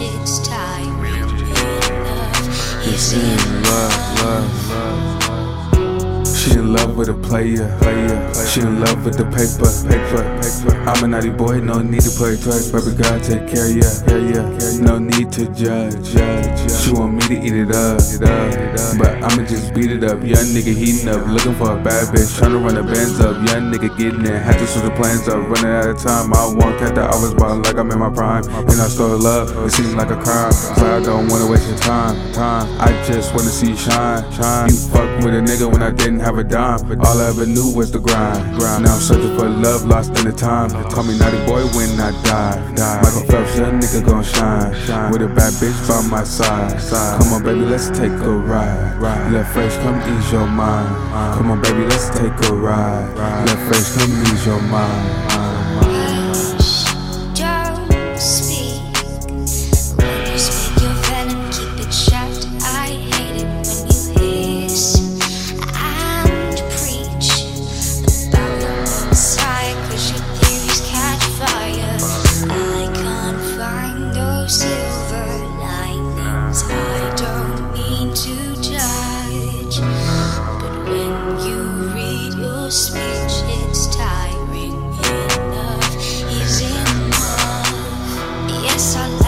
it's time. He's in love, love, love with a player. player. She in love with the paper. paper. I'm a naughty boy, no need to play trust. Baby girl, take care of ya. No need to judge. judge. She want me to eat it up. But I'ma just beat it up. Young nigga heating up, looking for a bad bitch. Tryna run the bands up. Young nigga getting it. Had to switch the plans up. Running out of time. I want cat that I was ballin' like I'm in my prime. And I stole love. It seems like a crime. But I don't wanna waste your time. Time. I just wanna see you shine. Shine. You fuck with a nigga when I didn't have a dime. All I ever knew was the grind. Grind. Now I'm searching for love, lost in the time. Call me naughty boy when I die. Michael Phelps, young nigga gon' shine. shine. With a bad bitch by my side. Come on, baby, let's take a ride. Let fresh come ease your mind. Uh. Come on, baby, let's take a ride. Let fresh come ease your mind. Uh. I.